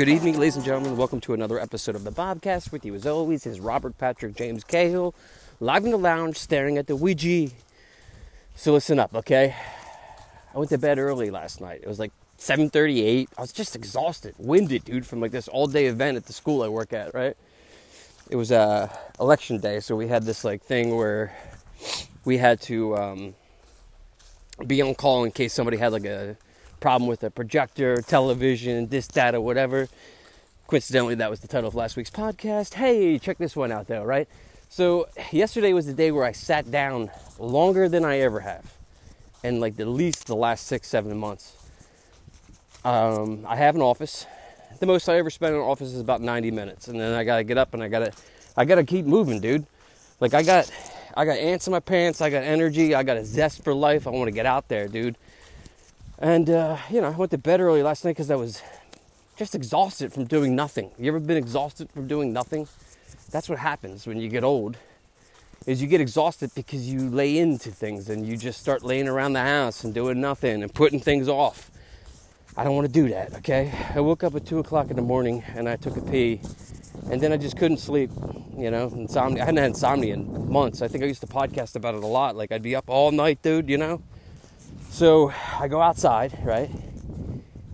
Good evening, ladies and gentlemen. Welcome to another episode of the Bobcast. With you, as always, is Robert Patrick James Cahill, live in the lounge, staring at the Ouija. So listen up, okay? I went to bed early last night. It was like 7:38. I was just exhausted, winded, dude, from like this all-day event at the school I work at. Right? It was uh, election day, so we had this like thing where we had to um, be on call in case somebody had like a problem with a projector, television, this, that, or whatever. Coincidentally, that was the title of last week's podcast. Hey, check this one out though, right? So, yesterday was the day where I sat down longer than I ever have, in like at least the last six, seven months. Um, I have an office. The most I ever spend in an office is about 90 minutes, and then I gotta get up and I gotta, I gotta keep moving, dude. Like I got, I got ants in my pants. I got energy. I got a zest for life. I want to get out there, dude. And, uh, you know, I went to bed early last night because I was just exhausted from doing nothing. You ever been exhausted from doing nothing? That's what happens when you get old. Is you get exhausted because you lay into things and you just start laying around the house and doing nothing and putting things off. I don't want to do that, okay? I woke up at two o'clock in the morning and I took a pee, and then I just couldn't sleep. You know, insomnia. I hadn't had insomnia in months. I think I used to podcast about it a lot. Like I'd be up all night, dude. You know, so I go outside, right?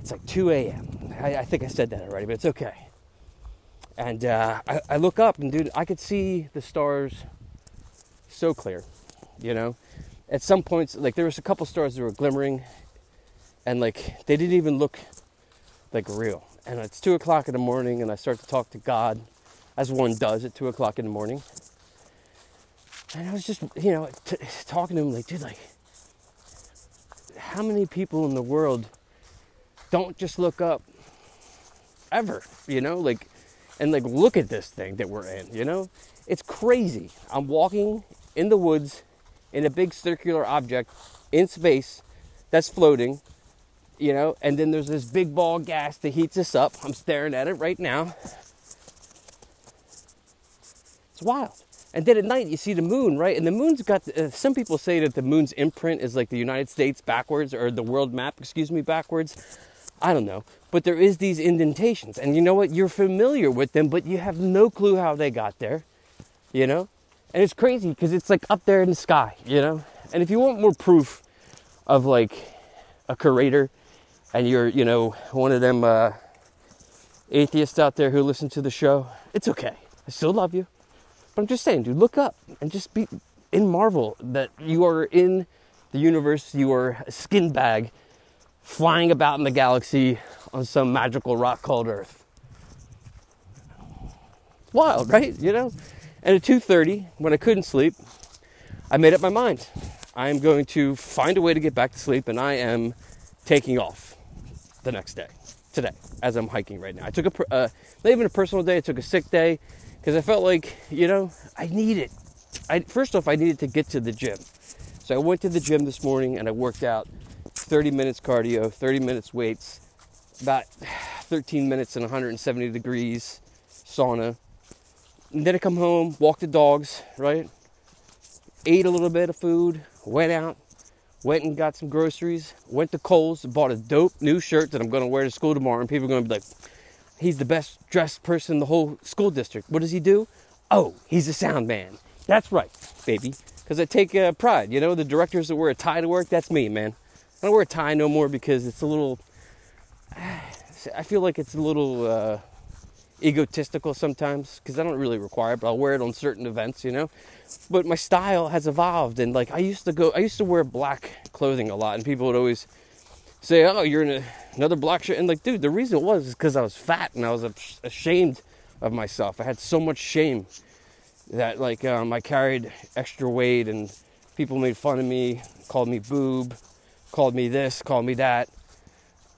It's like 2 a.m. I, I think I said that already, but it's okay. And uh, I, I look up, and dude, I could see the stars so clear, you know? At some points, like there was a couple stars that were glimmering, and like they didn't even look like real. And it's two o'clock in the morning, and I start to talk to God, as one does at two o'clock in the morning. And I was just, you know, t- talking to him, like, dude, like, how many people in the world don't just look up ever, you know, like, and like look at this thing that we're in, you know? It's crazy. I'm walking in the woods in a big circular object in space that's floating, you know, and then there's this big ball of gas that heats us up. I'm staring at it right now. It's wild. And then at night you see the moon, right? And the moon's got. Uh, some people say that the moon's imprint is like the United States backwards, or the world map, excuse me, backwards. I don't know, but there is these indentations, and you know what? You're familiar with them, but you have no clue how they got there. You know, and it's crazy because it's like up there in the sky. You know, and if you want more proof of like a creator, and you're you know one of them uh, atheists out there who listen to the show, it's okay. I still love you. But I'm just saying, dude, look up and just be in marvel that you are in the universe, you are a skin bag flying about in the galaxy on some magical rock called Earth. It's wild, right? You know? And at 2:30, when I couldn't sleep, I made up my mind. I am going to find a way to get back to sleep and I am taking off the next day, today, as I'm hiking right now. I took a, uh, not even a personal day, I took a sick day because I felt like, you know, I need it. I, first off, I needed to get to the gym. So I went to the gym this morning and I worked out 30 minutes cardio, 30 minutes weights, about 13 minutes in 170 degrees sauna. And then I come home, walk the dogs, right? Ate a little bit of food, went out, went and got some groceries, went to Kohl's, bought a dope new shirt that I'm going to wear to school tomorrow, and people are going to be like, he's the best dressed person in the whole school district. What does he do? Oh, he's a sound man. That's right, baby. Because I take uh, pride. You know, the directors that wear a tie to work, that's me, man. I don't wear a tie no more because it's a little. I feel like it's a little uh, egotistical sometimes because I don't really require it, but I'll wear it on certain events, you know. But my style has evolved, and like I used to go, I used to wear black clothing a lot, and people would always say, "Oh, you're in a, another black shirt," and like, dude, the reason was is because I was fat and I was ashamed of myself. I had so much shame that like um, I carried extra weight, and people made fun of me, called me boob, called me this, called me that,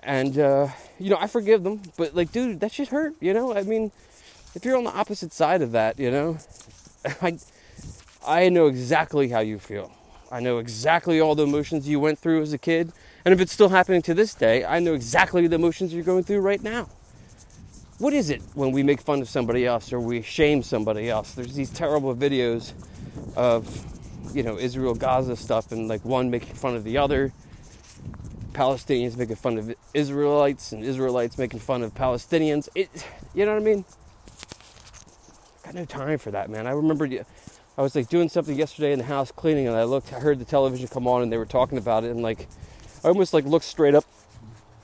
and uh, you know I forgive them, but like, dude, that shit hurt. You know, I mean, if you're on the opposite side of that, you know, I I know exactly how you feel. I know exactly all the emotions you went through as a kid. And if it's still happening to this day, I know exactly the emotions you're going through right now. What is it when we make fun of somebody else or we shame somebody else? There's these terrible videos of, you know, Israel Gaza stuff and like one making fun of the other. Palestinians making fun of Israelites and Israelites making fun of Palestinians. It, you know what I mean? Got no time for that, man. I remember I was like doing something yesterday in the house cleaning, and I looked, I heard the television come on, and they were talking about it, and like, I almost like looked straight up,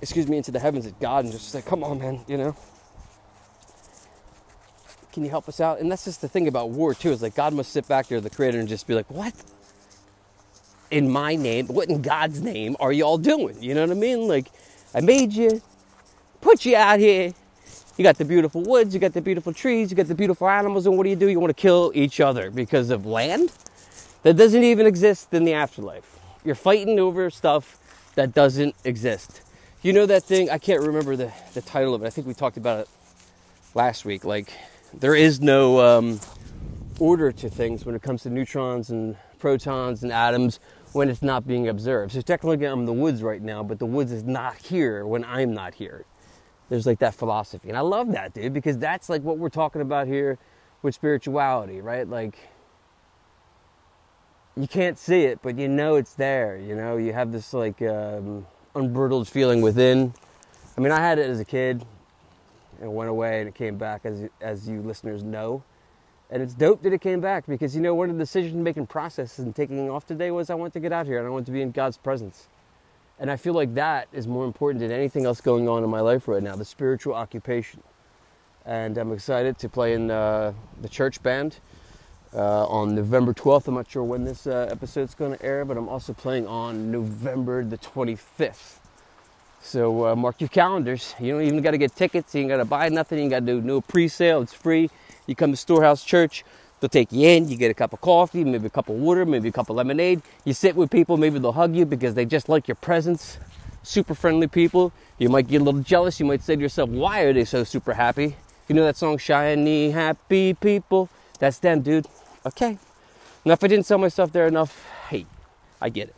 excuse me, into the heavens at God, and just like, come on, man, you know. Can you help us out? And that's just the thing about war too, is like God must sit back there, the creator, and just be like, what? In my name, what in God's name are y'all doing? You know what I mean? Like, I made you, put you out here, you got the beautiful woods, you got the beautiful trees, you got the beautiful animals, and what do you do? You want to kill each other because of land that doesn't even exist in the afterlife. You're fighting over stuff that doesn't exist. You know that thing? I can't remember the, the title of it. I think we talked about it last week. Like, there is no um, order to things when it comes to neutrons and protons and atoms when it's not being observed. So technically, I'm in the woods right now, but the woods is not here when I'm not here there's like that philosophy. And I love that, dude, because that's like what we're talking about here with spirituality, right? Like, you can't see it, but you know it's there. You know, you have this like um, unbridled feeling within. I mean, I had it as a kid, and it went away, and it came back, as as you listeners know. And it's dope that it came back because you know one of the decision-making processes and taking off today was I want to get out here and I want to be in God's presence. And I feel like that is more important than anything else going on in my life right now the spiritual occupation. And I'm excited to play in uh, the church band uh, on November 12th. I'm not sure when this uh, episode's going to air, but I'm also playing on November the 25th. So uh, mark your calendars. You don't even got to get tickets. You ain't got to buy nothing. You got to do no pre-sale. It's free. You come to Storehouse Church. They'll take you in, you get a cup of coffee, maybe a cup of water, maybe a cup of lemonade. You sit with people, maybe they'll hug you because they just like your presence. Super friendly people. You might get a little jealous. You might say to yourself, why are they so super happy? You know that song, Shiny Happy People? That's them, dude. Okay. Now, if I didn't sell myself there enough, hey, I get it.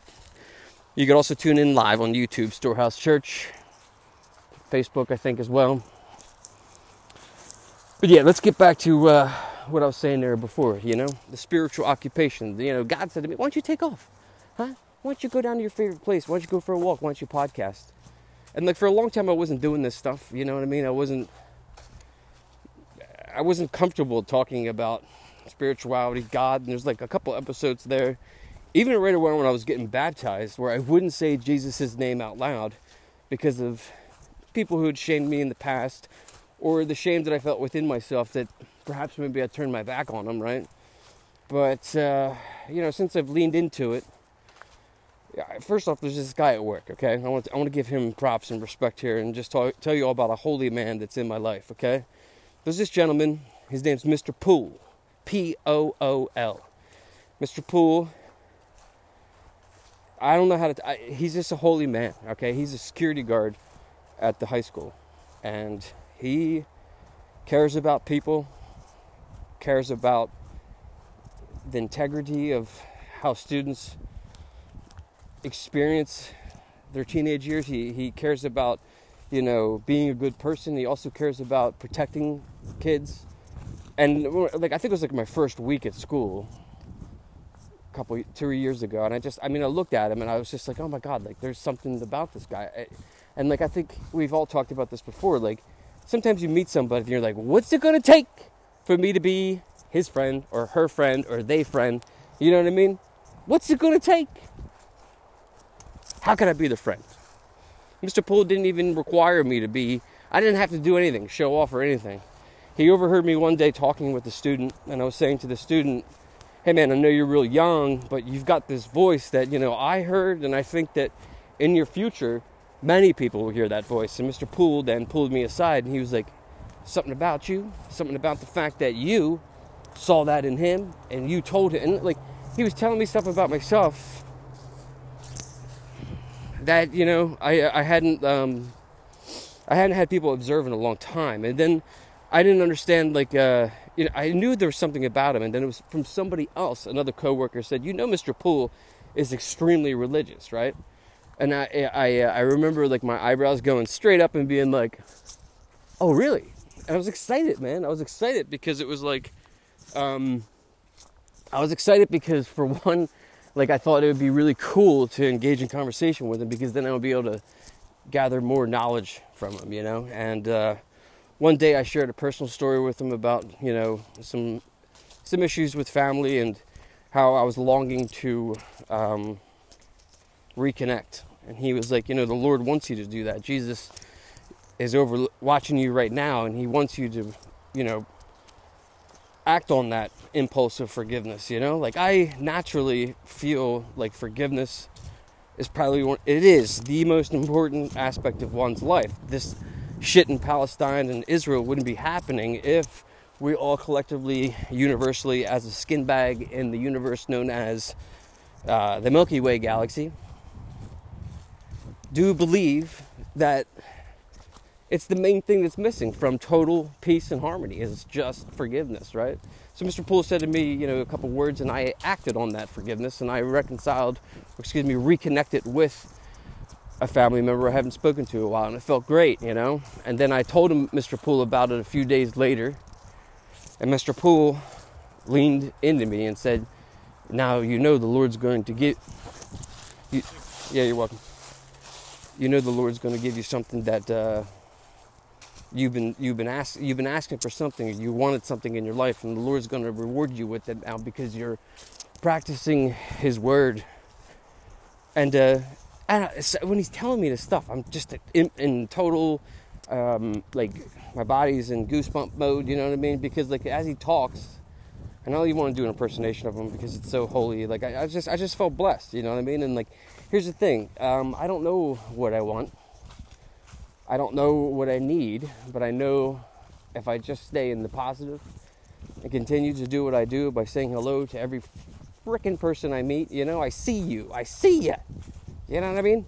You can also tune in live on YouTube, Storehouse Church, Facebook, I think, as well. But yeah, let's get back to uh, what I was saying there before, you know, the spiritual occupation. You know, God said to me, why don't you take off? Huh? Why don't you go down to your favorite place? Why don't you go for a walk? Why don't you podcast? And like for a long time, I wasn't doing this stuff. You know what I mean? I wasn't, I wasn't comfortable talking about spirituality, God. And there's like a couple episodes there, even right around when I was getting baptized, where I wouldn't say Jesus' name out loud because of people who had shamed me in the past or the shame that I felt within myself that perhaps maybe I turned my back on them, right? But, uh, you know, since I've leaned into it, first off, there's this guy at work, okay? I want to, I want to give him props and respect here and just talk, tell you all about a holy man that's in my life, okay? There's this gentleman, his name's Mr. Poole, P O O L. Mr. Poole, I don't know how to, I, he's just a holy man, okay? He's a security guard at the high school. And he cares about people, cares about the integrity of how students experience their teenage years. He, he cares about, you know, being a good person. He also cares about protecting kids. And like I think it was like my first week at school, a couple two years ago, and I just I mean I looked at him and I was just like, oh my god, like there's something about this guy. And like I think we've all talked about this before, like sometimes you meet somebody and you're like, what's it gonna take for me to be his friend or her friend or they friend? You know what I mean? What's it gonna take? How can I be the friend? Mr. Poole didn't even require me to be, I didn't have to do anything, show off or anything. He overheard me one day talking with the student, and I was saying to the student, Hey man, I know you're real young, but you've got this voice that, you know, I heard, and I think that in your future, many people will hear that voice. And Mr. Poole then pulled me aside and he was like, Something about you, something about the fact that you saw that in him and you told him. And like, he was telling me stuff about myself that, you know, I, I hadn't, um, I hadn't had people observe in a long time. And then I didn't understand, like, uh, you know, I knew there was something about him. And then it was from somebody else, another coworker said, You know, Mr. Poole is extremely religious, right? and I I I remember like my eyebrows going straight up and being like, "Oh, really?" And I was excited, man. I was excited because it was like, um, I was excited because for one, like I thought it would be really cool to engage in conversation with him because then I would be able to gather more knowledge from him, you know. And uh, one day I shared a personal story with him about you know some some issues with family and how I was longing to um, reconnect. And he was like, you know, the Lord wants you to do that. Jesus is over watching you right now, and He wants you to, you know, act on that impulse of forgiveness. You know, like I naturally feel like forgiveness is probably one. It is the most important aspect of one's life. This shit in Palestine and Israel wouldn't be happening if we all collectively, universally, as a skin bag in the universe known as uh, the Milky Way galaxy, do believe that it's the main thing that's missing from total peace and harmony is just forgiveness, right? So Mr. Poole said to me, you know, a couple words, and I acted on that forgiveness, and I reconciled, excuse me, reconnected with a family member I haven't spoken to in a while, and it felt great, you know. And then I told him, Mr. Poole, about it a few days later, and Mr. Poole leaned into me and said, "Now you know the Lord's going to give you." Yeah, you're welcome. You know the Lord's going to give you something that uh, you've been you've been ask, you've been asking for something. You wanted something in your life, and the Lord's going to reward you with it now because you're practicing His word. And uh, when He's telling me this stuff, I'm just in, in total um, like my body's in goosebump mode. You know what I mean? Because like as He talks. I know you want to do an impersonation of him because it's so holy. Like I, I just, I just felt blessed. You know what I mean? And like, here's the thing: um, I don't know what I want. I don't know what I need, but I know if I just stay in the positive and continue to do what I do by saying hello to every freaking person I meet, you know, I see you, I see you. You know what I mean?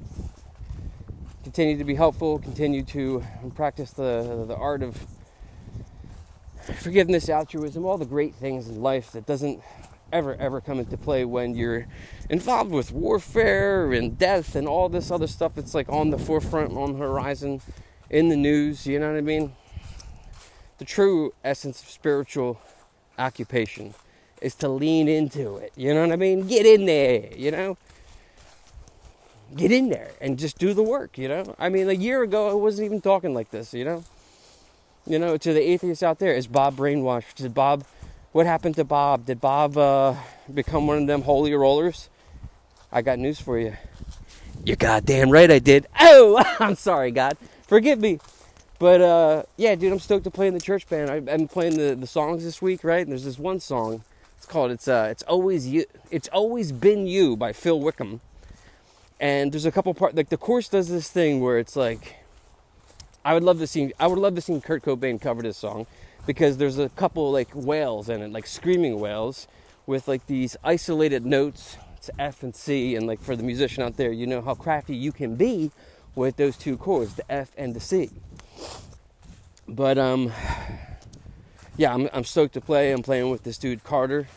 Continue to be helpful, continue to practice the, the art of forgiveness, altruism, all the great things in life that doesn't ever, ever come into play when you're involved with warfare and death and all this other stuff. that's like on the forefront, on the horizon, in the news, you know what I mean? The true essence of spiritual occupation is to lean into it, you know what I mean? Get in there, you know? Get in there and just do the work, you know? I mean, a year ago, I wasn't even talking like this, you know? You know, to the atheists out there, is Bob brainwashed? Did Bob what happened to Bob? Did Bob uh, become one of them holy rollers? I got news for you. You're goddamn right I did. Oh, I'm sorry, God. Forgive me. But uh, yeah, dude, I'm stoked to play in the church band. I've been playing the, the songs this week, right? And there's this one song. It's called "It's uh, It's Always You." It's always been you by Phil Wickham. And there's a couple parts like the course does this thing where it's like, I would love to see I would love to see Kurt Cobain cover this song because there's a couple like wails in it, like screaming wails with like these isolated notes. It's F and C, and like for the musician out there, you know how crafty you can be with those two chords, the F and the C. But um, yeah, I'm, I'm stoked to play. I'm playing with this dude Carter.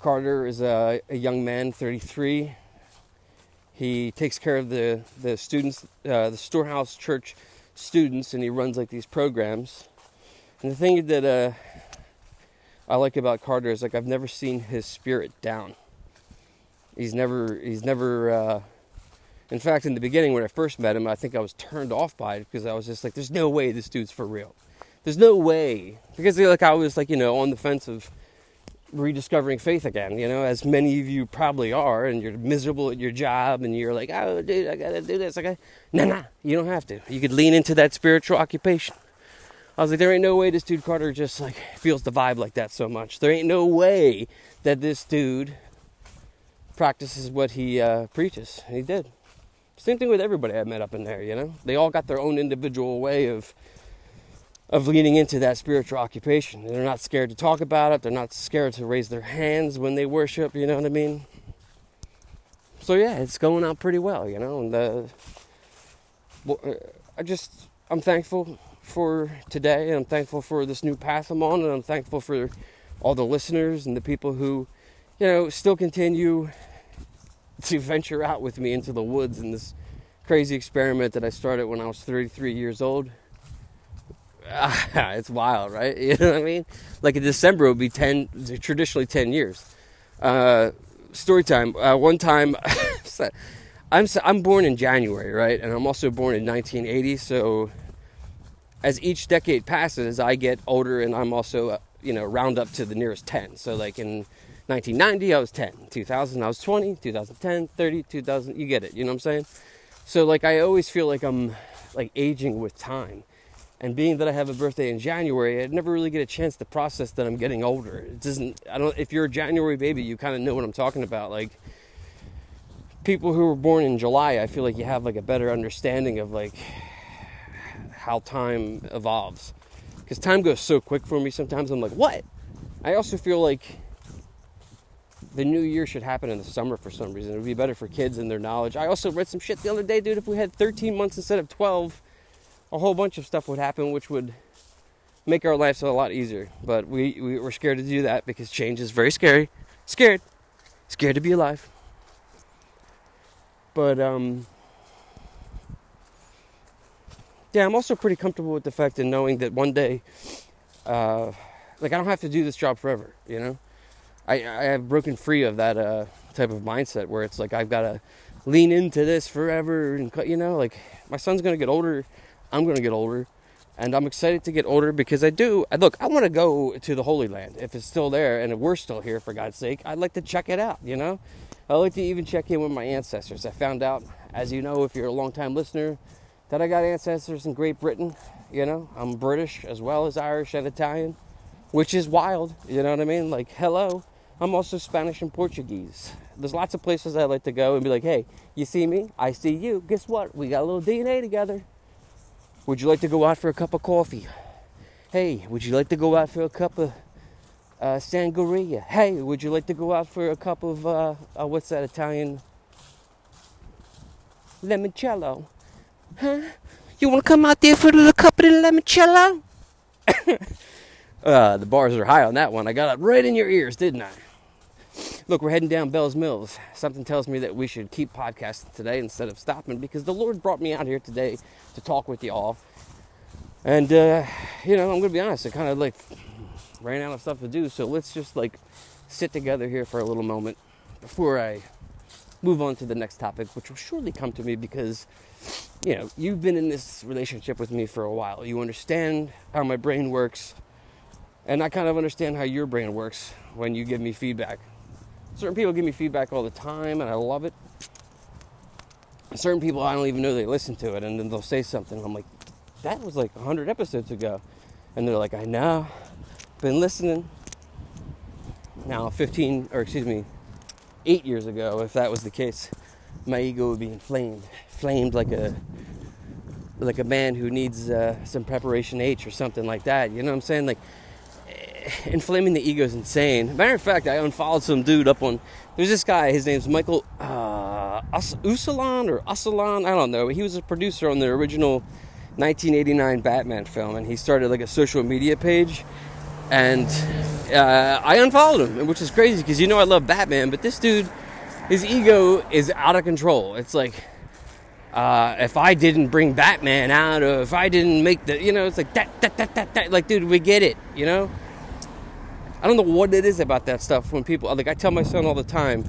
Carter is a, a young man, 33. He takes care of the the students, uh, the Storehouse Church students, and he runs like these programs and the thing that uh, I like about Carter is like I've never seen his spirit down. He's never he's never. Uh, in fact, in the beginning when I first met him, I think I was turned off by it because I was just like, "There's no way this dude's for real. There's no way." Because like I was like you know on the fence of rediscovering faith again. You know, as many of you probably are, and you're miserable at your job, and you're like, "Oh, dude, I gotta do this." Like, nah, nah, you don't have to. You could lean into that spiritual occupation. I was like, there ain't no way this dude Carter just like feels the vibe like that so much. There ain't no way that this dude practices what he uh, preaches. And he did. Same thing with everybody I met up in there, you know? They all got their own individual way of of leaning into that spiritual occupation. They're not scared to talk about it. They're not scared to raise their hands when they worship, you know what I mean? So yeah, it's going out pretty well, you know, and well, I just I'm thankful for today. I'm thankful for this new path I'm on, and I'm thankful for all the listeners and the people who, you know, still continue to venture out with me into the woods in this crazy experiment that I started when I was 33 years old. it's wild, right? You know what I mean? Like in December, it would be 10, traditionally 10 years. Uh, story time. Uh, one time, I'm I'm born in January, right, and I'm also born in 1980. So as each decade passes, I get older, and I'm also uh, you know round up to the nearest 10. So like in 1990, I was 10. 2000, I was 20. 2010, 30. 2000. You get it. You know what I'm saying? So like I always feel like I'm like aging with time. And being that I have a birthday in January, I never really get a chance to process that I'm getting older. It doesn't. I don't. If you're a January baby, you kind of know what I'm talking about. Like people who were born in July, I feel like you have like a better understanding of like how time evolves. Because time goes so quick for me. Sometimes I'm like, what? I also feel like the new year should happen in the summer for some reason. It would be better for kids and their knowledge. I also read some shit the other day, dude. If we had 13 months instead of 12, a whole bunch of stuff would happen, which would make our lives a lot easier. But we, we were scared to do that because change is very scary. Scared. Scared to be alive. But, um, yeah, I'm also pretty comfortable with the fact of knowing that one day, uh, like, I don't have to do this job forever, you know? I, I have broken free of that uh, type of mindset where it's like I've got to lean into this forever and you know like my son's gonna get older I'm gonna get older and I'm excited to get older because I do look I want to go to the Holy Land if it's still there and if we're still here for God's sake I'd like to check it out you know I like to even check in with my ancestors I found out as you know if you're a long time listener that I got ancestors in Great Britain you know I'm British as well as Irish and Italian which is wild you know what I mean like hello I'm also Spanish and Portuguese. There's lots of places I like to go and be like, hey, you see me? I see you. Guess what? We got a little DNA together. Would you like to go out for a cup of coffee? Hey, would you like to go out for a cup of uh, sangria? Hey, would you like to go out for a cup of, uh, uh, what's that Italian? Limoncello. Huh? You want to come out there for a little cup of the limoncello? uh, the bars are high on that one. I got it right in your ears, didn't I? Look, we're heading down Bell's Mills. Something tells me that we should keep podcasting today instead of stopping because the Lord brought me out here today to talk with y'all. And, uh, you know, I'm going to be honest, I kind of like ran out of stuff to do. So let's just like sit together here for a little moment before I move on to the next topic, which will surely come to me because, you know, you've been in this relationship with me for a while. You understand how my brain works. And I kind of understand how your brain works when you give me feedback. Certain people give me feedback all the time, and I love it. Certain people, I don't even know they listen to it, and then they'll say something. I'm like, that was like 100 episodes ago. And they're like, I know, been listening. Now, 15, or excuse me, eight years ago, if that was the case, my ego would be inflamed, flamed like a like a man who needs uh, some preparation H or something like that. You know what I'm saying? Like inflaming the ego is insane. Matter of fact, I unfollowed some dude up on. There's this guy. His name's Michael uh, Usalan or Usalan. I don't know. He was a producer on the original 1989 Batman film, and he started like a social media page. And uh, I unfollowed him, which is crazy because you know I love Batman, but this dude, his ego is out of control. It's like uh, if I didn't bring Batman out, or if I didn't make the, you know, it's like that, that, that, that, that. Like, dude, we get it, you know. I don't know what it is about that stuff when people like I tell my son all the time,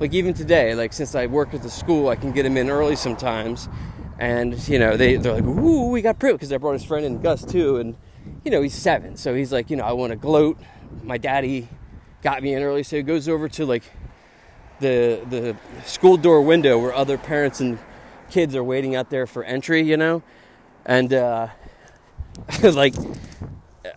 like even today, like since I work at the school, I can get him in early sometimes, and you know they they're like, "Ooh, we got proof," because I brought his friend in Gus too, and you know he's seven, so he's like, you know, I want to gloat. My daddy got me in early, so he goes over to like the the school door window where other parents and kids are waiting out there for entry, you know, and uh, like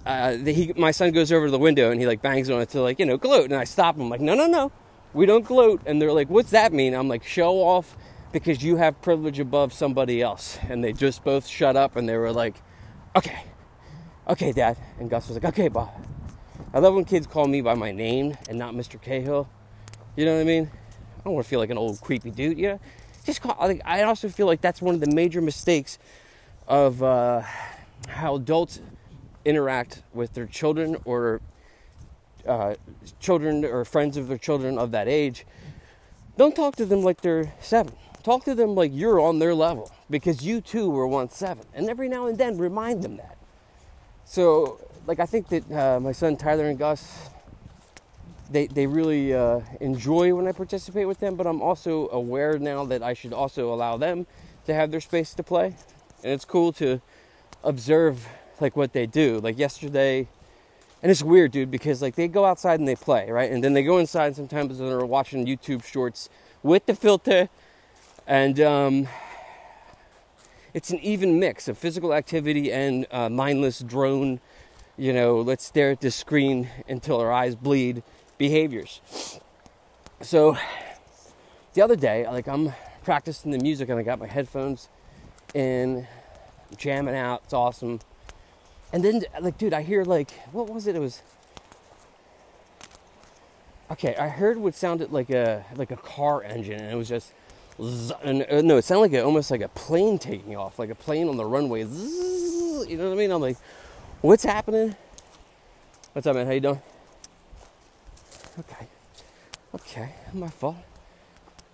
uh, he, my son goes over to the window and he like bangs on it to like you know gloat, and I stop him I'm like no no no, we don't gloat, and they're like what's that mean? I'm like show off because you have privilege above somebody else, and they just both shut up and they were like okay, okay dad, and Gus was like okay Bob. I love when kids call me by my name and not Mr. Cahill. You know what I mean? I don't want to feel like an old creepy dude. You know, just call. Like, I also feel like that's one of the major mistakes of uh, how adults interact with their children or uh, children or friends of their children of that age, don't talk to them like they're seven. Talk to them like you're on their level because you too were once seven. And every now and then remind them that. So, like, I think that uh, my son Tyler and Gus, they they really uh, enjoy when I participate with them. But I'm also aware now that I should also allow them to have their space to play, and it's cool to observe like what they do. Like yesterday, and it's weird, dude, because like they go outside and they play, right, and then they go inside. Sometimes and they're watching YouTube shorts with the filter, and um, it's an even mix of physical activity and uh, mindless drone. You know, let's stare at the screen until our eyes bleed behaviors. So the other day, like I'm practicing the music and I got my headphones in, jamming out. It's awesome. And then, like, dude, I hear like, what was it? It was okay. I heard what sounded like a like a car engine, and it was just, and, uh, no, it sounded like a, almost like a plane taking off, like a plane on the runway. you know what I mean? I'm like, what's happening? What's up, man? How you doing? Okay, okay, my fault.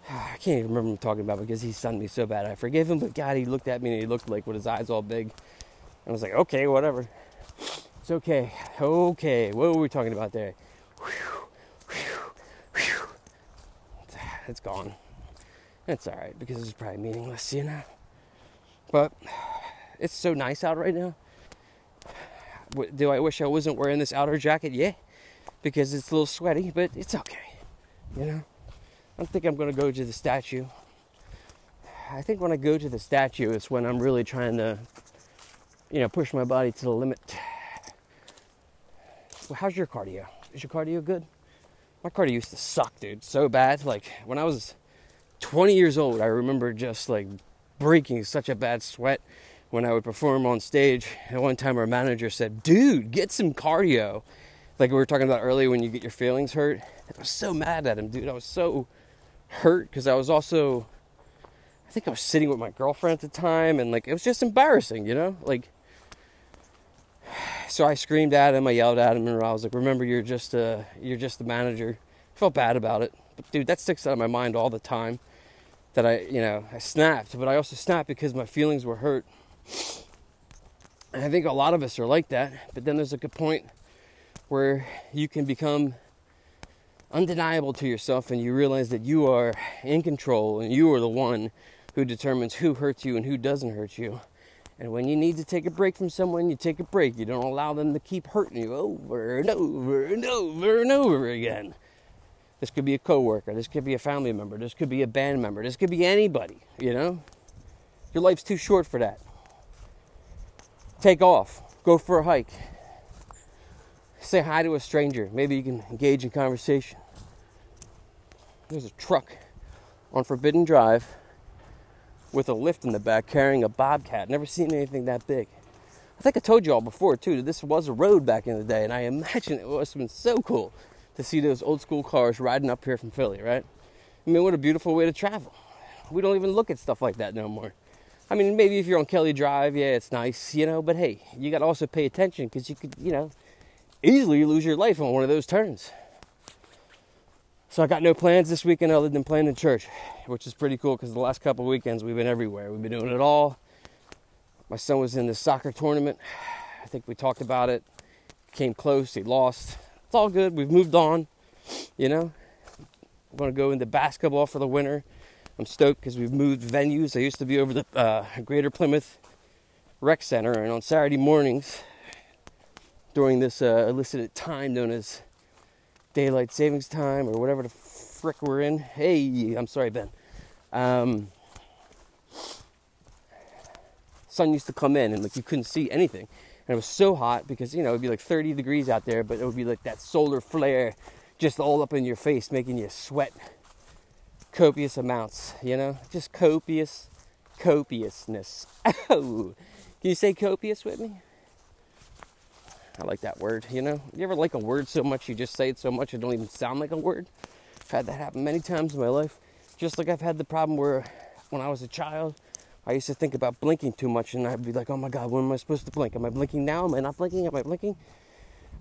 I can't even remember him talking about because he stunned me so bad. I forgive him, but God, he looked at me and he looked like with his eyes all big. I was like, okay, whatever. It's okay. Okay. What were we talking about there? It's gone. It's all right because it's probably meaningless, you know. But it's so nice out right now. Do I wish I wasn't wearing this outer jacket? Yeah, because it's a little sweaty, but it's okay. You know, I don't think I'm to go to the statue. I think when I go to the statue, it's when I'm really trying to you know, push my body to the limit. Well, how's your cardio? Is your cardio good? My cardio used to suck, dude, so bad. Like when I was 20 years old, I remember just like breaking such a bad sweat when I would perform on stage. And one time our manager said, "Dude, get some cardio." Like we were talking about earlier when you get your feelings hurt. I was so mad at him, dude. I was so hurt because I was also I think I was sitting with my girlfriend at the time and like it was just embarrassing, you know? Like so I screamed at him, I yelled at him, and I was like, "Remember, you're just a, you're just the manager." I felt bad about it, but dude, that sticks out of my mind all the time. That I, you know, I snapped, but I also snapped because my feelings were hurt. And I think a lot of us are like that. But then there's like a point where you can become undeniable to yourself, and you realize that you are in control, and you are the one who determines who hurts you and who doesn't hurt you. And when you need to take a break from someone, you take a break. You don't allow them to keep hurting you over and over and over and over again. This could be a coworker, this could be a family member, this could be a band member, this could be anybody, you know? Your life's too short for that. Take off, go for a hike. Say hi to a stranger. Maybe you can engage in conversation. There's a truck on Forbidden Drive with a lift in the back carrying a bobcat. Never seen anything that big. I think I told you all before too that this was a road back in the day, and I imagine it must have been so cool to see those old school cars riding up here from Philly, right? I mean, what a beautiful way to travel. We don't even look at stuff like that no more. I mean, maybe if you're on Kelly Drive, yeah, it's nice, you know, but hey, you got to also pay attention because you could, you know, easily lose your life on one of those turns. So I got no plans this weekend other than playing in church, which is pretty cool because the last couple weekends we've been everywhere. We've been doing it all. My son was in the soccer tournament. I think we talked about it. Came close, he lost. It's all good. We've moved on. You know, I'm going to go into basketball for the winter. I'm stoked because we've moved venues. I used to be over the uh, Greater Plymouth Rec Center, and on Saturday mornings during this uh, elicited time known as daylight savings time or whatever the frick we're in. Hey, I'm sorry, Ben. Um, sun used to come in and like you couldn't see anything. And it was so hot because you know it'd be like 30 degrees out there, but it would be like that solar flare just all up in your face, making you sweat copious amounts. You know, just copious, copiousness. Oh, can you say copious with me? I like that word, you know? You ever like a word so much you just say it so much it don't even sound like a word? I've had that happen many times in my life. Just like I've had the problem where when I was a child, I used to think about blinking too much and I'd be like, oh my God, when am I supposed to blink? Am I blinking now? Am I not blinking? Am I blinking?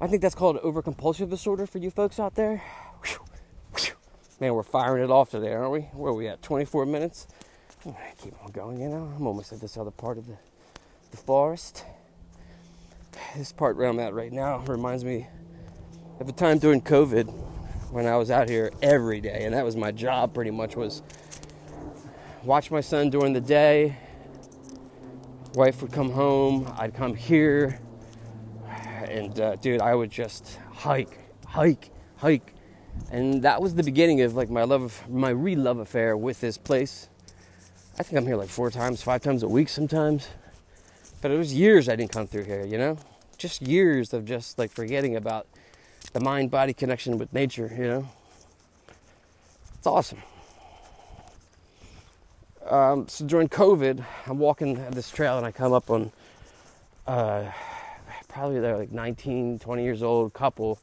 I think that's called overcompulsive disorder for you folks out there. Man, we're firing it off today, aren't we? Where are we at? 24 minutes? Keep on going, you know? I'm almost at this other part of the, the forest this part where I'm at right now reminds me of a time during COVID when I was out here every day, and that was my job pretty much was watch my son during the day. Wife would come home, I'd come here, and uh, dude, I would just hike, hike, hike, and that was the beginning of like my love, my re-love affair with this place. I think I'm here like four times, five times a week sometimes, but it was years I didn't come through here, you know, just years of just like forgetting about the mind-body connection with nature, you know. It's awesome. Um, so during COVID, I'm walking this trail and I come up on uh, probably they're like 19, 20 years old couple,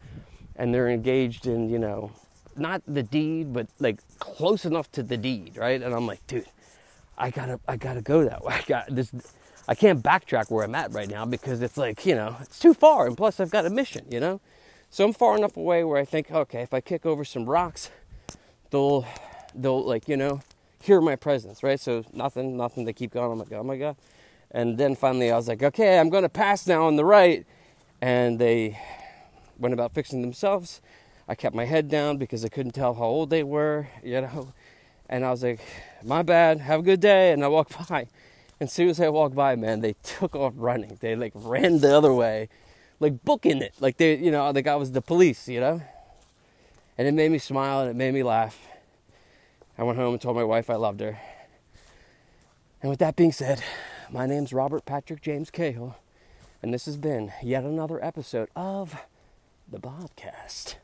and they're engaged in, you know, not the deed, but like close enough to the deed, right? And I'm like, dude, I gotta, I gotta go that way. I got this. I can't backtrack where I'm at right now because it's like, you know, it's too far, and plus I've got a mission, you know. So I'm far enough away where I think, okay, if I kick over some rocks, they'll, they'll like, you know, hear my presence, right? So nothing, nothing. They keep going. I'm like, oh my god. And then finally, I was like, okay, I'm going to pass now on the right. And they went about fixing themselves. I kept my head down because I couldn't tell how old they were, you know. And I was like, my bad. Have a good day. And I walked by. And as soon as I walked by, man, they took off running. They like ran the other way, like booking it. Like they, you know, the guy was the police, you know. And it made me smile and it made me laugh. I went home and told my wife I loved her. And with that being said, my name's Robert Patrick James Cahill, and this has been yet another episode of the Bobcast.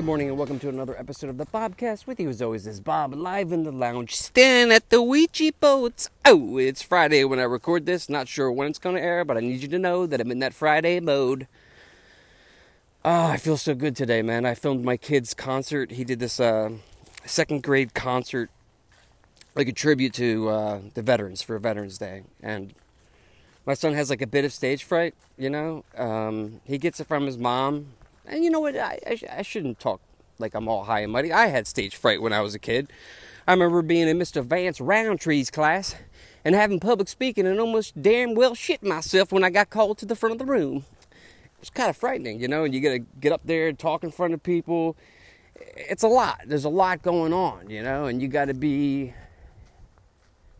Good morning and welcome to another episode of the Bobcast. With you as always is Bob, live in the lounge, standing at the Ouija boats. Oh, it's Friday when I record this. Not sure when it's going to air, but I need you to know that I'm in that Friday mode. Oh, I feel so good today, man. I filmed my kid's concert. He did this uh, second grade concert, like a tribute to uh, the veterans for Veterans Day. And my son has like a bit of stage fright, you know. Um, he gets it from his mom and you know what? I, I, I shouldn't talk like I'm all high and mighty. I had stage fright when I was a kid. I remember being in Mr. Vance Roundtree's class and having public speaking and almost damn well shit myself when I got called to the front of the room. It's kind of frightening, you know, and you got to get up there and talk in front of people. It's a lot. There's a lot going on, you know, and you got to be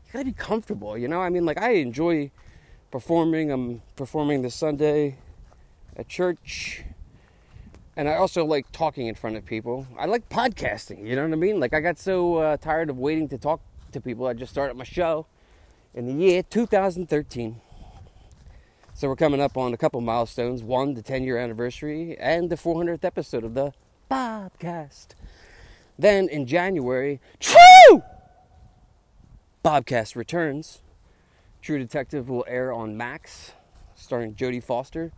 you got to be comfortable, you know? I mean, like I enjoy performing. I'm performing this Sunday at church and I also like talking in front of people. I like podcasting, you know what I mean? Like I got so uh, tired of waiting to talk to people, I just started my show in the year 2013. So we're coming up on a couple milestones, one the 10 year anniversary and the 400th episode of the Bobcast. Then in January, True Bobcast returns. True Detective will air on Max, starring Jodie Foster,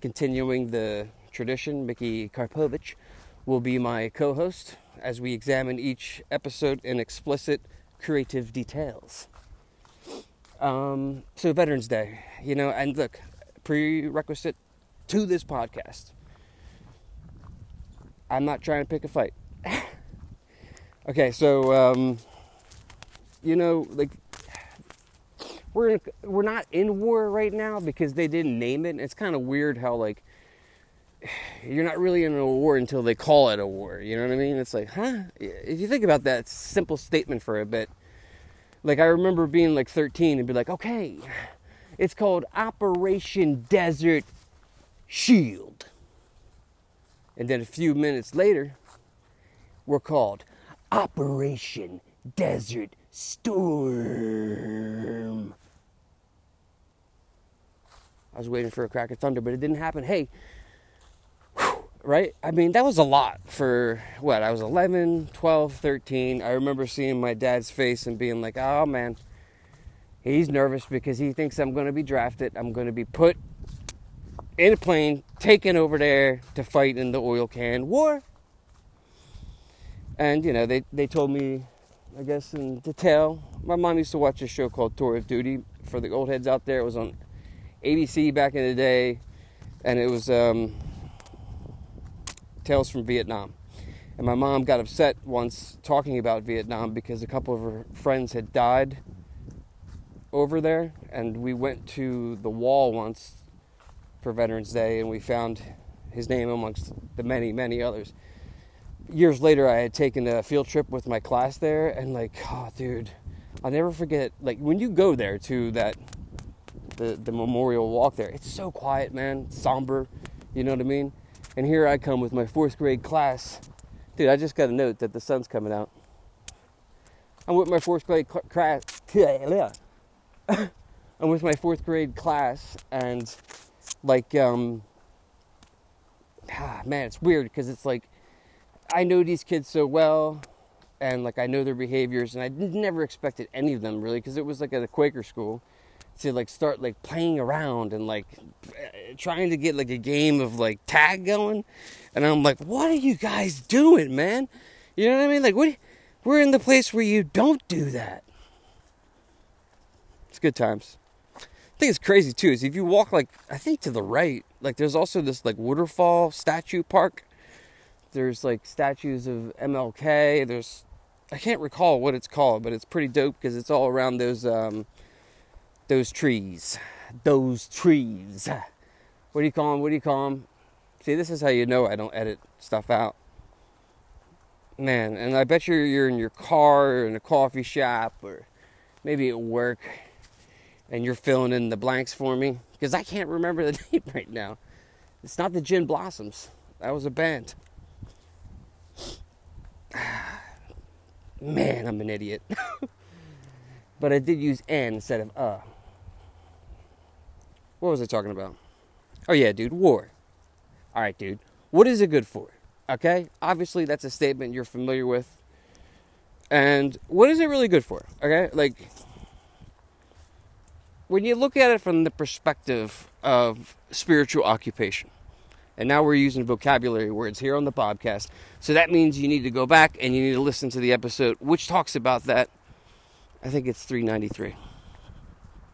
continuing the tradition, Mickey Karpovich will be my co host as we examine each episode in explicit creative details. Um, so, Veterans Day, you know, and look, prerequisite to this podcast. I'm not trying to pick a fight. okay, so, um, you know, like, we're we're not in war right now because they didn't name it. It's kind of weird how like you're not really in a war until they call it a war. You know what I mean? It's like, huh? If you think about that simple statement for a bit, like I remember being like 13 and be like, okay, it's called Operation Desert Shield. And then a few minutes later, we're called Operation Desert Storm. I was waiting for a crack of thunder, but it didn't happen. Hey, right? I mean, that was a lot for what? I was 11, 12, 13. I remember seeing my dad's face and being like, oh man, he's nervous because he thinks I'm going to be drafted. I'm going to be put in a plane, taken over there to fight in the oil can war. And, you know, they, they told me, I guess, in detail. My mom used to watch a show called Tour of Duty for the old heads out there. It was on ABC back in the day. And it was, um, Tales from Vietnam. And my mom got upset once talking about Vietnam because a couple of her friends had died over there. And we went to the wall once for Veterans Day and we found his name amongst the many, many others. Years later, I had taken a field trip with my class there, and like, oh, dude, I'll never forget. Like when you go there to that, the the memorial walk there, it's so quiet, man, somber. You know what I mean? And here I come with my fourth grade class, dude. I just got a note that the sun's coming out. I'm with my fourth grade cl- class. I'm with my fourth grade class, and like, um, ah, man, it's weird because it's like I know these kids so well, and like I know their behaviors, and I never expected any of them really because it was like at a Quaker school to like start like playing around and like trying to get like a game of like tag going, and I'm like, what are you guys doing, man? You know what I mean? Like, what? We're in the place where you don't do that. It's good times. I think it's crazy too. Is if you walk like I think to the right, like there's also this like waterfall statue park there's like statues of MLK. There's I can't recall what it's called, but it's pretty dope because it's all around those um, those trees. Those trees. What do you call them? What do you call them? See, this is how you know I don't edit stuff out. Man, and I bet you're you're in your car or in a coffee shop or maybe at work and you're filling in the blanks for me because I can't remember the name right now. It's not the Gin Blossoms. That was a band. Man, I'm an idiot. but I did use N instead of uh. What was I talking about? Oh, yeah, dude, war. All right, dude. What is it good for? Okay? Obviously, that's a statement you're familiar with. And what is it really good for? Okay? Like, when you look at it from the perspective of spiritual occupation, and now we're using vocabulary words here on the podcast. So that means you need to go back and you need to listen to the episode which talks about that. I think it's 393.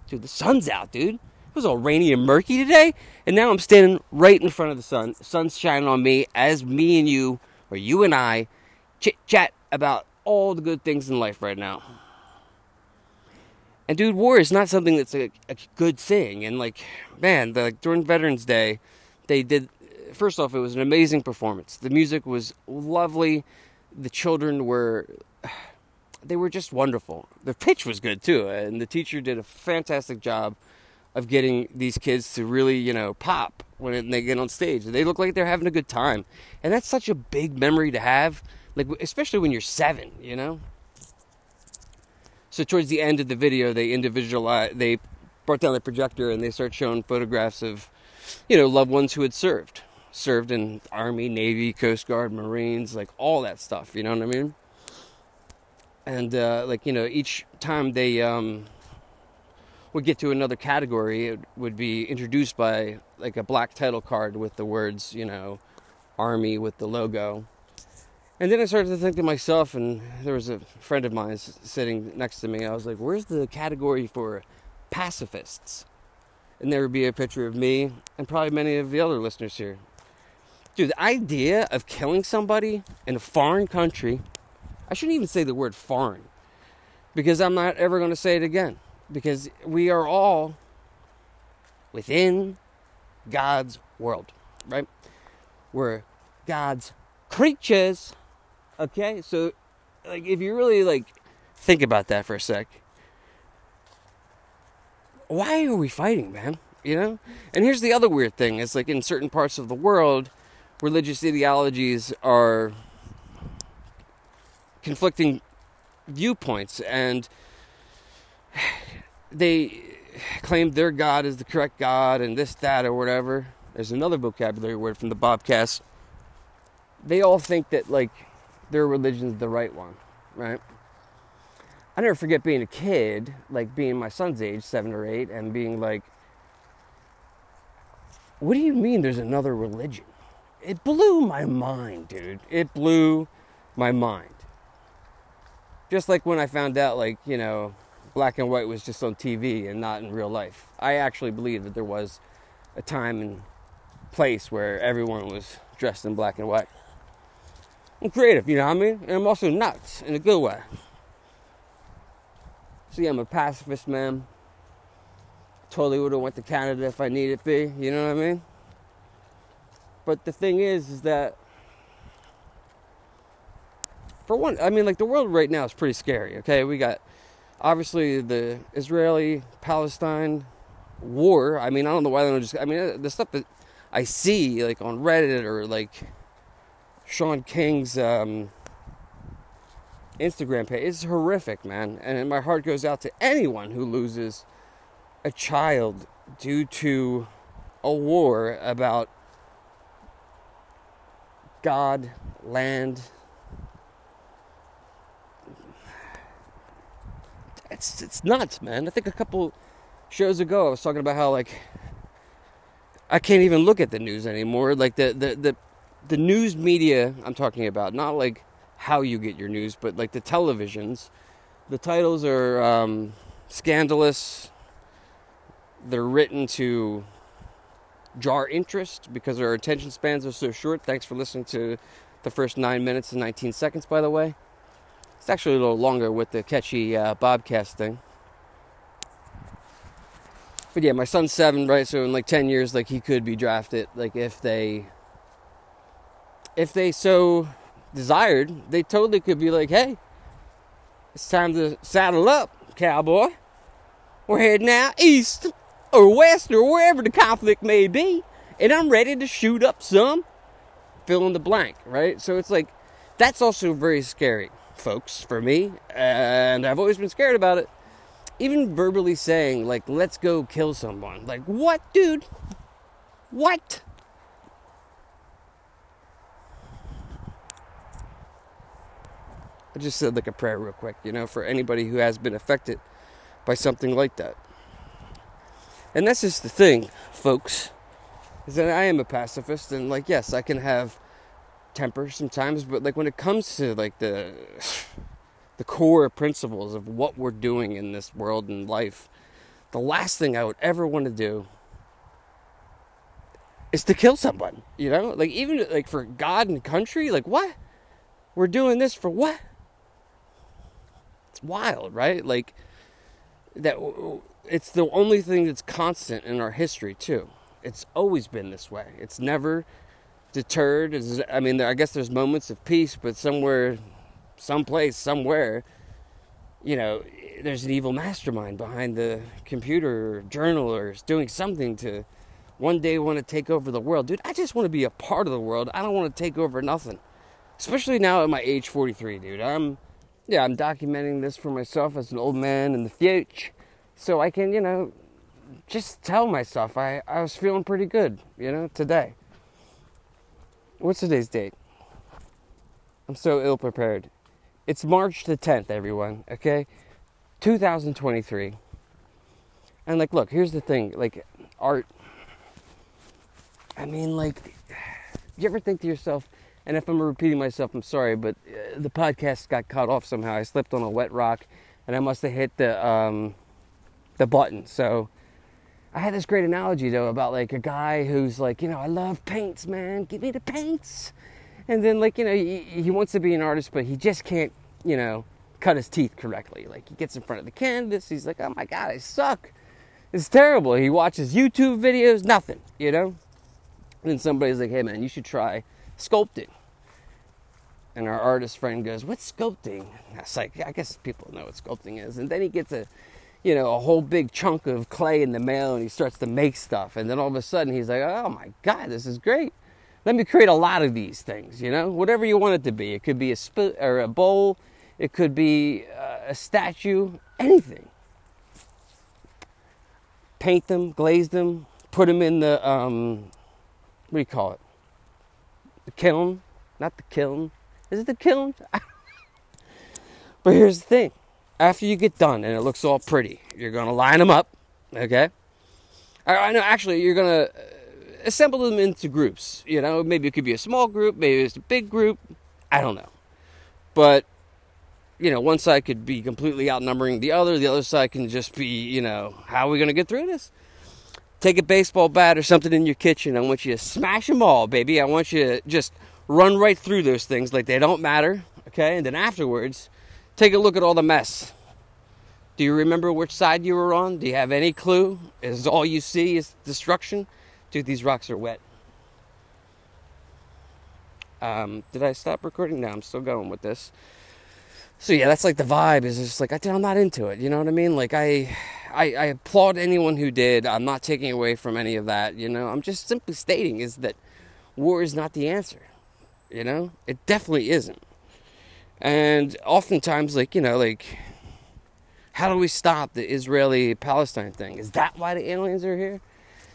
Dude, the sun's out, dude. It was all rainy and murky today, and now I'm standing right in front of the sun. Sun's shining on me as me and you, or you and I, chit chat about all the good things in life right now. And dude, war is not something that's a, a good thing. And like, man, the, during Veterans Day, they did first off, it was an amazing performance. The music was lovely. The children were they were just wonderful. The pitch was good too, and the teacher did a fantastic job of getting these kids to really, you know, pop when they get on stage. They look like they're having a good time, and that's such a big memory to have, like especially when you're seven, you know. So towards the end of the video, they individualize, they brought down the projector and they start showing photographs of, you know, loved ones who had served served in Army, Navy, Coast Guard, Marines, like all that stuff. You know what I mean? And uh, like you know, each time they um, would get to another category, it would be introduced by like a black title card with the words, you know, Army with the logo. And then I started to think to myself, and there was a friend of mine sitting next to me. I was like, "Where's the category for pacifists?" And there would be a picture of me and probably many of the other listeners here. Dude, the idea of killing somebody in a foreign country, I shouldn't even say the word foreign because I'm not ever going to say it again. Because we are all within God's world, right? We're God's creatures. Okay? So like if you really like think about that for a sec, why are we fighting, man? You know? And here's the other weird thing, is like in certain parts of the world, religious ideologies are conflicting viewpoints and they claim their God is the correct God and this, that, or whatever. There's another vocabulary word from the Bobcast. They all think that, like, their religion's the right one, right? I never forget being a kid, like being my son's age, seven or eight, and being like, what do you mean there's another religion? it blew my mind, dude. It blew my mind. Just like when I found out, like, you know, black and white was just on TV and not in real life. I actually believe that there was a time and place where everyone was dressed in black and white. I'm creative, you know what I mean? And I'm also nuts in a good way. Yeah, I'm a pacifist, man. Totally would have went to Canada if I needed to be, you know what I mean? But the thing is, is that for one, I mean, like the world right now is pretty scary. Okay, we got obviously the Israeli Palestine war. I mean, I don't know why they don't just. I mean, the stuff that I see like on Reddit or like Shaun King's um, Instagram page is horrific, man. And my heart goes out to anyone who loses a child due to a war about God, land, it's it's nuts, man. I think a couple shows ago I was talking about how like I can't even look at the news anymore. Like the the the, the news media I'm talking about, not like how you get your news, but like the televisions. The titles are um, scandalous. They're written to jar interest because our attention spans are so short. Thanks for listening to the first nine minutes and 19 seconds, by the way. It's actually a little longer with the catchy uh, Bobcast thing. But yeah, my son's seven, right? So in like ten years, like he could be drafted. Like if they, if they so desired, they totally could be like, "Hey, it's time to saddle up, cowboy. We're heading out east or west or wherever the conflict may be, and I'm ready to shoot up some." Fill in the blank, right? So it's like that's also very scary folks, for me, and I've always been scared about it. Even verbally saying, like, let's go kill someone. Like, what, dude? What? I just said like a prayer real quick, you know, for anybody who has been affected by something like that. And that's just the thing, folks, is that I am a pacifist, and like, yes, I can have temper sometimes, but like when it comes to like the the core principles of what we're doing in this world and life, the last thing I would ever want to do is to kill someone. You know, like even like for God and country, like what? We're doing this for what? It's wild, right? Like that. It's the only thing that's constant in our history too. It's always been this way. It's never deterred. I mean, I guess there's moments of peace, but somewhere, someplace, somewhere, you know, there's an evil mastermind behind the computer or journal or doing something to one day want to take over the world. Dude, I just want to be a part of the world. I don't want to take over nothing. Especially now at my age 43, dude. I'm, yeah, I'm documenting this for myself as an old man in the future. So I can, you know, just tell myself I, I was feeling pretty good, you know, today what's today's date? I'm so ill prepared. It's March the 10th, everyone, okay? 2023. And like, look, here's the thing like, art. I mean, like, you ever think to yourself, and if I'm repeating myself, I'm sorry, but uh, the podcast got cut off somehow. I slipped on a wet rock and I must have hit the, um, the button. So, I had this great analogy though about like a guy who's like, you know, I love paints, man. Give me the paints. And then like, you know, he, he wants to be an artist, but he just can't, you know, cut his teeth correctly. Like he gets in front of the canvas, he's like, oh my god, I suck. It's terrible. He watches YouTube videos, nothing, you know. And then somebody's like, hey man, you should try sculpting. And our artist friend goes, what's sculpting? I was like, I guess people know what sculpting is. And then he gets a you know, a whole big chunk of clay in the mail and he starts to make stuff. And then all of a sudden he's like, oh my God, this is great. Let me create a lot of these things, you know, whatever you want it to be. It could be a spit or a bowl, it could be uh, a statue, anything. Paint them, glaze them, put them in the, um, what do you call it? The kiln, not the kiln. Is it the kiln? but here's the thing after you get done and it looks all pretty, you're going to line them up, okay? I know, actually, you're going to uh, assemble them into groups. You know, maybe it could be a small group, maybe it's a big group. I don't know. But, you know, one side could be completely outnumbering the other, the other side can just be, you know, how are we going to get through this? Take a baseball bat or something in your kitchen. I want you to smash them all, baby. I want you to just run right through those things like they don't matter, okay? And then afterwards, take a look at all the mess. Do you remember which side you were on? Do you have any clue? Is all you see is destruction? Dude, these rocks are wet. Um, did I stop recording? No, I'm still going with this. So yeah, that's like the vibe. Is just like I, I'm not into it. You know what I mean? Like I, I, I applaud anyone who did. I'm not taking away from any of that. You know, I'm just simply stating is that war is not the answer. You know, it definitely isn't. And oftentimes, like you know, like how do we stop the Israeli Palestine thing? Is that why the aliens are here?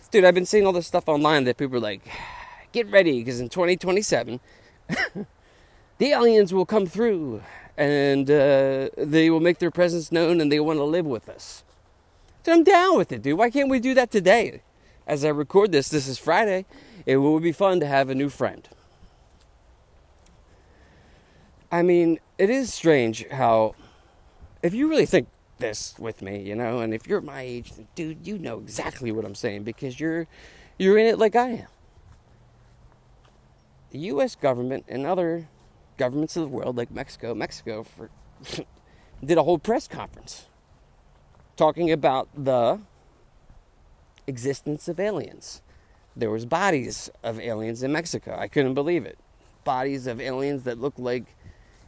Dude, I've been seeing all this stuff online that people are like, get ready because in 2027, the aliens will come through and uh, they will make their presence known and they want to live with us. Dude, I'm down with it, dude. Why can't we do that today? As I record this, this is Friday. It would be fun to have a new friend. I mean, it is strange how, if you really think this with me, you know, and if you're my age, dude, you know exactly what I'm saying because you're you're in it like I am. The US government and other governments of the world like Mexico, Mexico for did a whole press conference talking about the existence of aliens. There was bodies of aliens in Mexico. I couldn't believe it. Bodies of aliens that looked like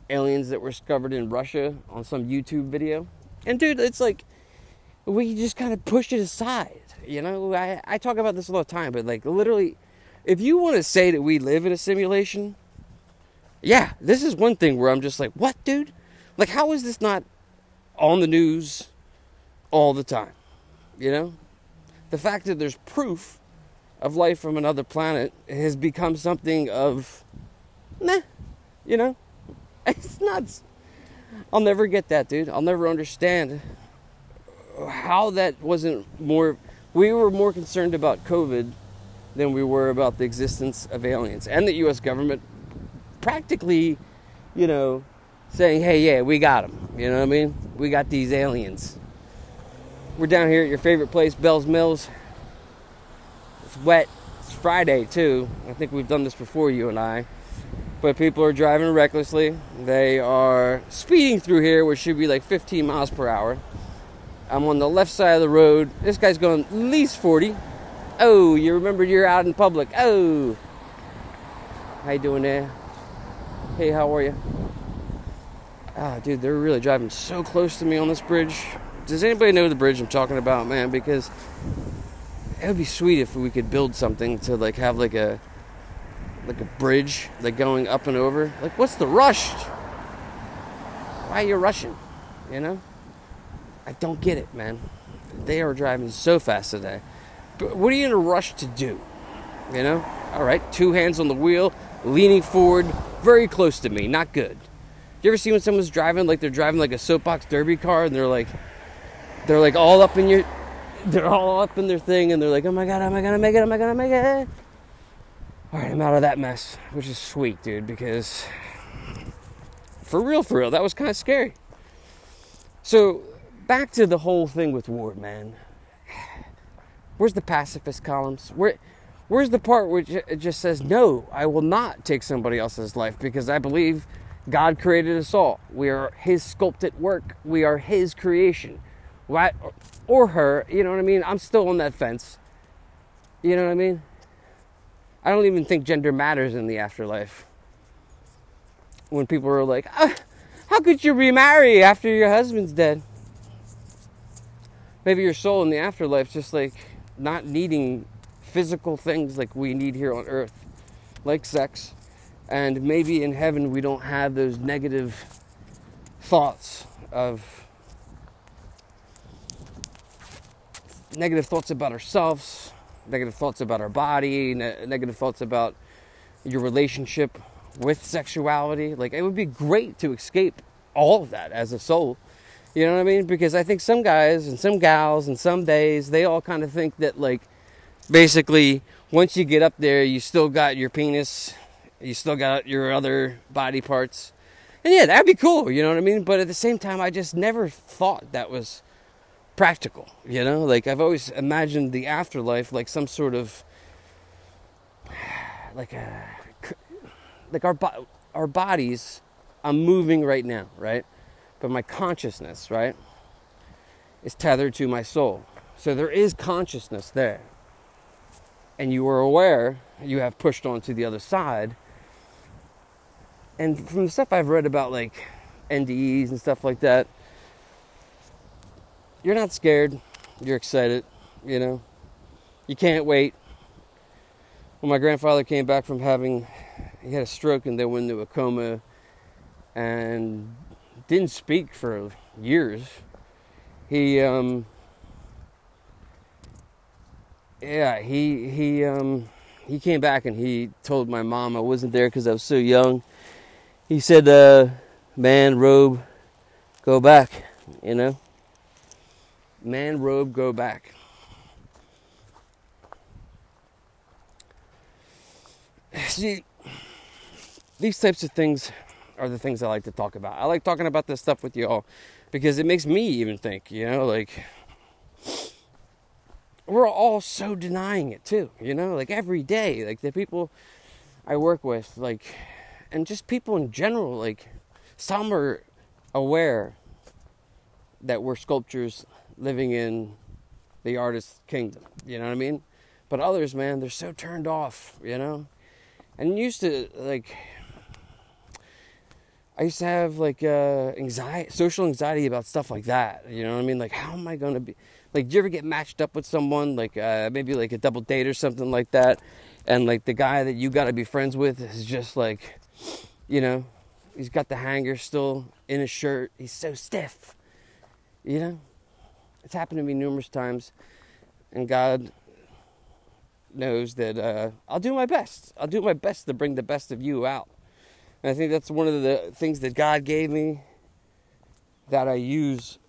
aliens that were discovered in Russia on some YouTube video. And dude, it's like we just kind of push it aside. You know, I, I talk about this all the time, but like literally, if you want to say that we live in a simulation, yeah, this is one thing where I'm just like, what, dude? Like, how is this not on the news all the time? You know? The fact that there's proof of life from another planet has become something of, nah, you know? It's nuts. I'll never get that, dude. I'll never understand how that wasn't more. We were more concerned about COVID than we were about the existence of aliens and the U.S. government practically, you know, saying, "Hey, yeah, we got them." You know what I mean? We got these aliens. We're down here at your favorite place, Bell's Mills. It's wet. It's Friday too. I think we've done this before, you and I but people are driving recklessly. They are speeding through here, which should be like 15 miles per hour. I'm on the left side of the road. This guy's going at least 40. Oh, you remember you're out in public. Oh, how you doing there? Hey, how are you? Ah, oh, dude, they're really driving so close to me on this bridge. Does anybody know the bridge I'm talking about, man? Because it would be sweet if we could build something to like have like a like a bridge, like going up and over. Like, what's the rush? Why are you rushing? You know? I don't get it, man. They are driving so fast today. But what are you in a rush to do? You know? All right, two hands on the wheel, leaning forward, very close to me. Not good. You ever see when someone's driving like they're driving like a soapbox derby car and they're like, they're like all up in your, they're all up in their thing and they're like, oh my god, am I gonna make it? Am I gonna make it? All right, I'm out of that mess, which is sweet, dude, because for real, for real, that was kind of scary. So, back to the whole thing with Ward, man. Where's the pacifist columns? Where, where's the part it just says, no, I will not take somebody else's life because I believe God created us all. We are His sculpted work, we are His creation. Why, or her, you know what I mean? I'm still on that fence. You know what I mean? I don't even think gender matters in the afterlife. When people are like, oh, how could you remarry after your husband's dead? Maybe your soul in the afterlife just like not needing physical things like we need here on earth, like sex. And maybe in heaven we don't have those negative thoughts of negative thoughts about ourselves, negative thoughts about our body, ne- negative thoughts about your relationship with sexuality. Like, it would be great to escape all of that as a soul. You know what I mean? Because I think some guys and some gals and some days, they all kind of think that, like, basically, once you get up there, you still got your penis, you still got your other body parts. And yeah, that'd be cool, you know what I mean? But at the same time, I just never thought that was practical, you know? Like I've always imagined the afterlife like some sort of like a like our our bodies I'm moving right now, right? But my consciousness, right, is tethered to my soul. So there is consciousness there. And you are aware you have pushed onto the other side. And from the stuff I've read about like NDEs and stuff like that, you're not scared, you're excited, you know. You can't wait. When my grandfather came back from having he had a stroke and then went into a coma and didn't speak for years. He, um, yeah, he he um, he came back and he told my mom I wasn't there because I was so young. He said, uh, "Man, robe, go back," you know. Man, robe, go back. See, these types of things are the things I like to talk about. I like talking about this stuff with y'all because it makes me even think, you know, like we're all so denying it too, you know, like every day, like the people I work with, like, and just people in general, like, some are aware that we're sculptures living in the artist's kingdom, you know what I mean? But others, man, they're so turned off, you know? And used to, like, I used to have like uh, anxiety, social anxiety about stuff like that. You know what I mean? Like, how am I going to be? Like, do you ever get matched up with someone, like uh, maybe like a double date or something like that, and like the guy that you got to be friends with is just like, you know, he's got the hanger still in his shirt. He's so stiff. You know, it's happened to me numerous times, and God knows that uh, I'll do my best. I'll do my best to bring the best of you out. And I think that's one of the things that God gave me that I use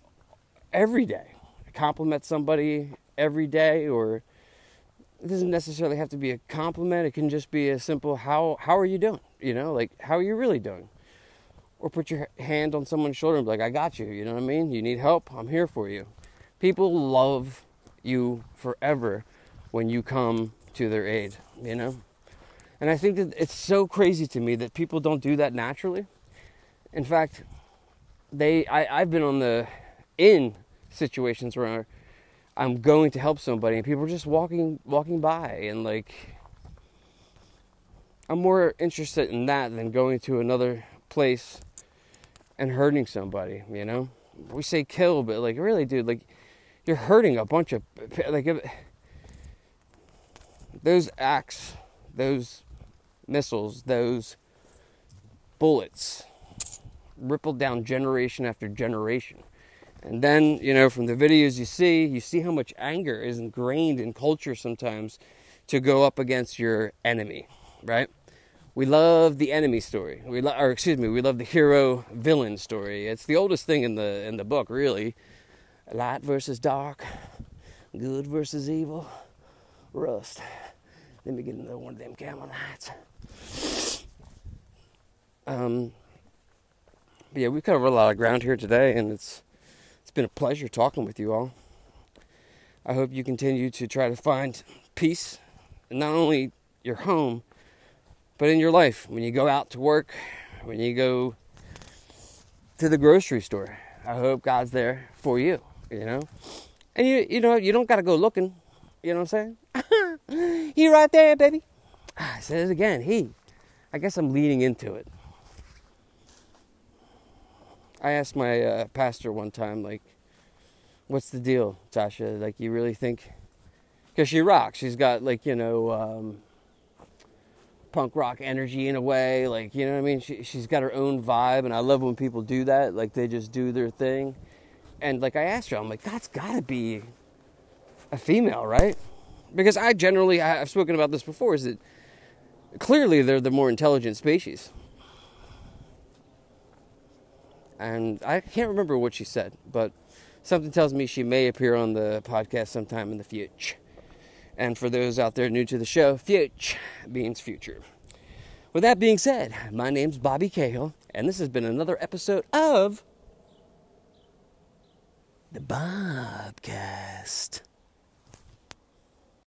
every day. I compliment somebody every day or it doesn't necessarily have to be a compliment. It can just be a simple how how are you doing? You know, like how are you really doing? Or put your hand on someone's shoulder and be like, I got you, you know what I mean? You need help, I'm here for you. People love you forever when you come to their aid, you know? And I think that it's so crazy to me that people don't do that naturally. In fact, they I, I've been on the in situations where I'm going to help somebody and people are just walking walking by and like I'm more interested in that than going to another place and hurting somebody, you know? We say kill, but like really dude, like you're hurting a bunch of like those acts, those missiles, those bullets, rippled down generation after generation. And then, you know, from the videos you see, you see how much anger is ingrained in culture sometimes to go up against your enemy, right? We love the enemy story. We lo- or excuse me, we love the hero villain story. It's the oldest thing in the in the book, really. Light versus dark, good versus evil, rust. Let me get another one of them camel lights. Um, yeah, we covered a lot of ground here today, and it's it's been a pleasure talking with you all. I hope you continue to try to find peace, not only your home, but in your life. When you go out to work, when you go to the grocery store, I hope God's there for you. You know, and you you know you don't got to go looking. You know what I'm saying? he right there, baby. I said it again. He. I guess I'm leading into it. I asked my uh, pastor one time, like, what's the deal, Tasha? Like, you really think? Because she rocks. She's got, like, you know, um, punk rock energy in a way. Like, you know what I mean? She, she's got her own vibe, and I love when people do that. Like, they just do their thing. And, like, I asked her, I'm like, that's got to be a female, right? Because I generally, I've spoken about this before, is that clearly they're the more intelligent species and I can't remember what she said, but something tells me she may appear on the podcast sometime in the future. And for those out there new to the show, future means future. With that being said, my name's Bobby Cahill, and this has been another episode of the Bobcast.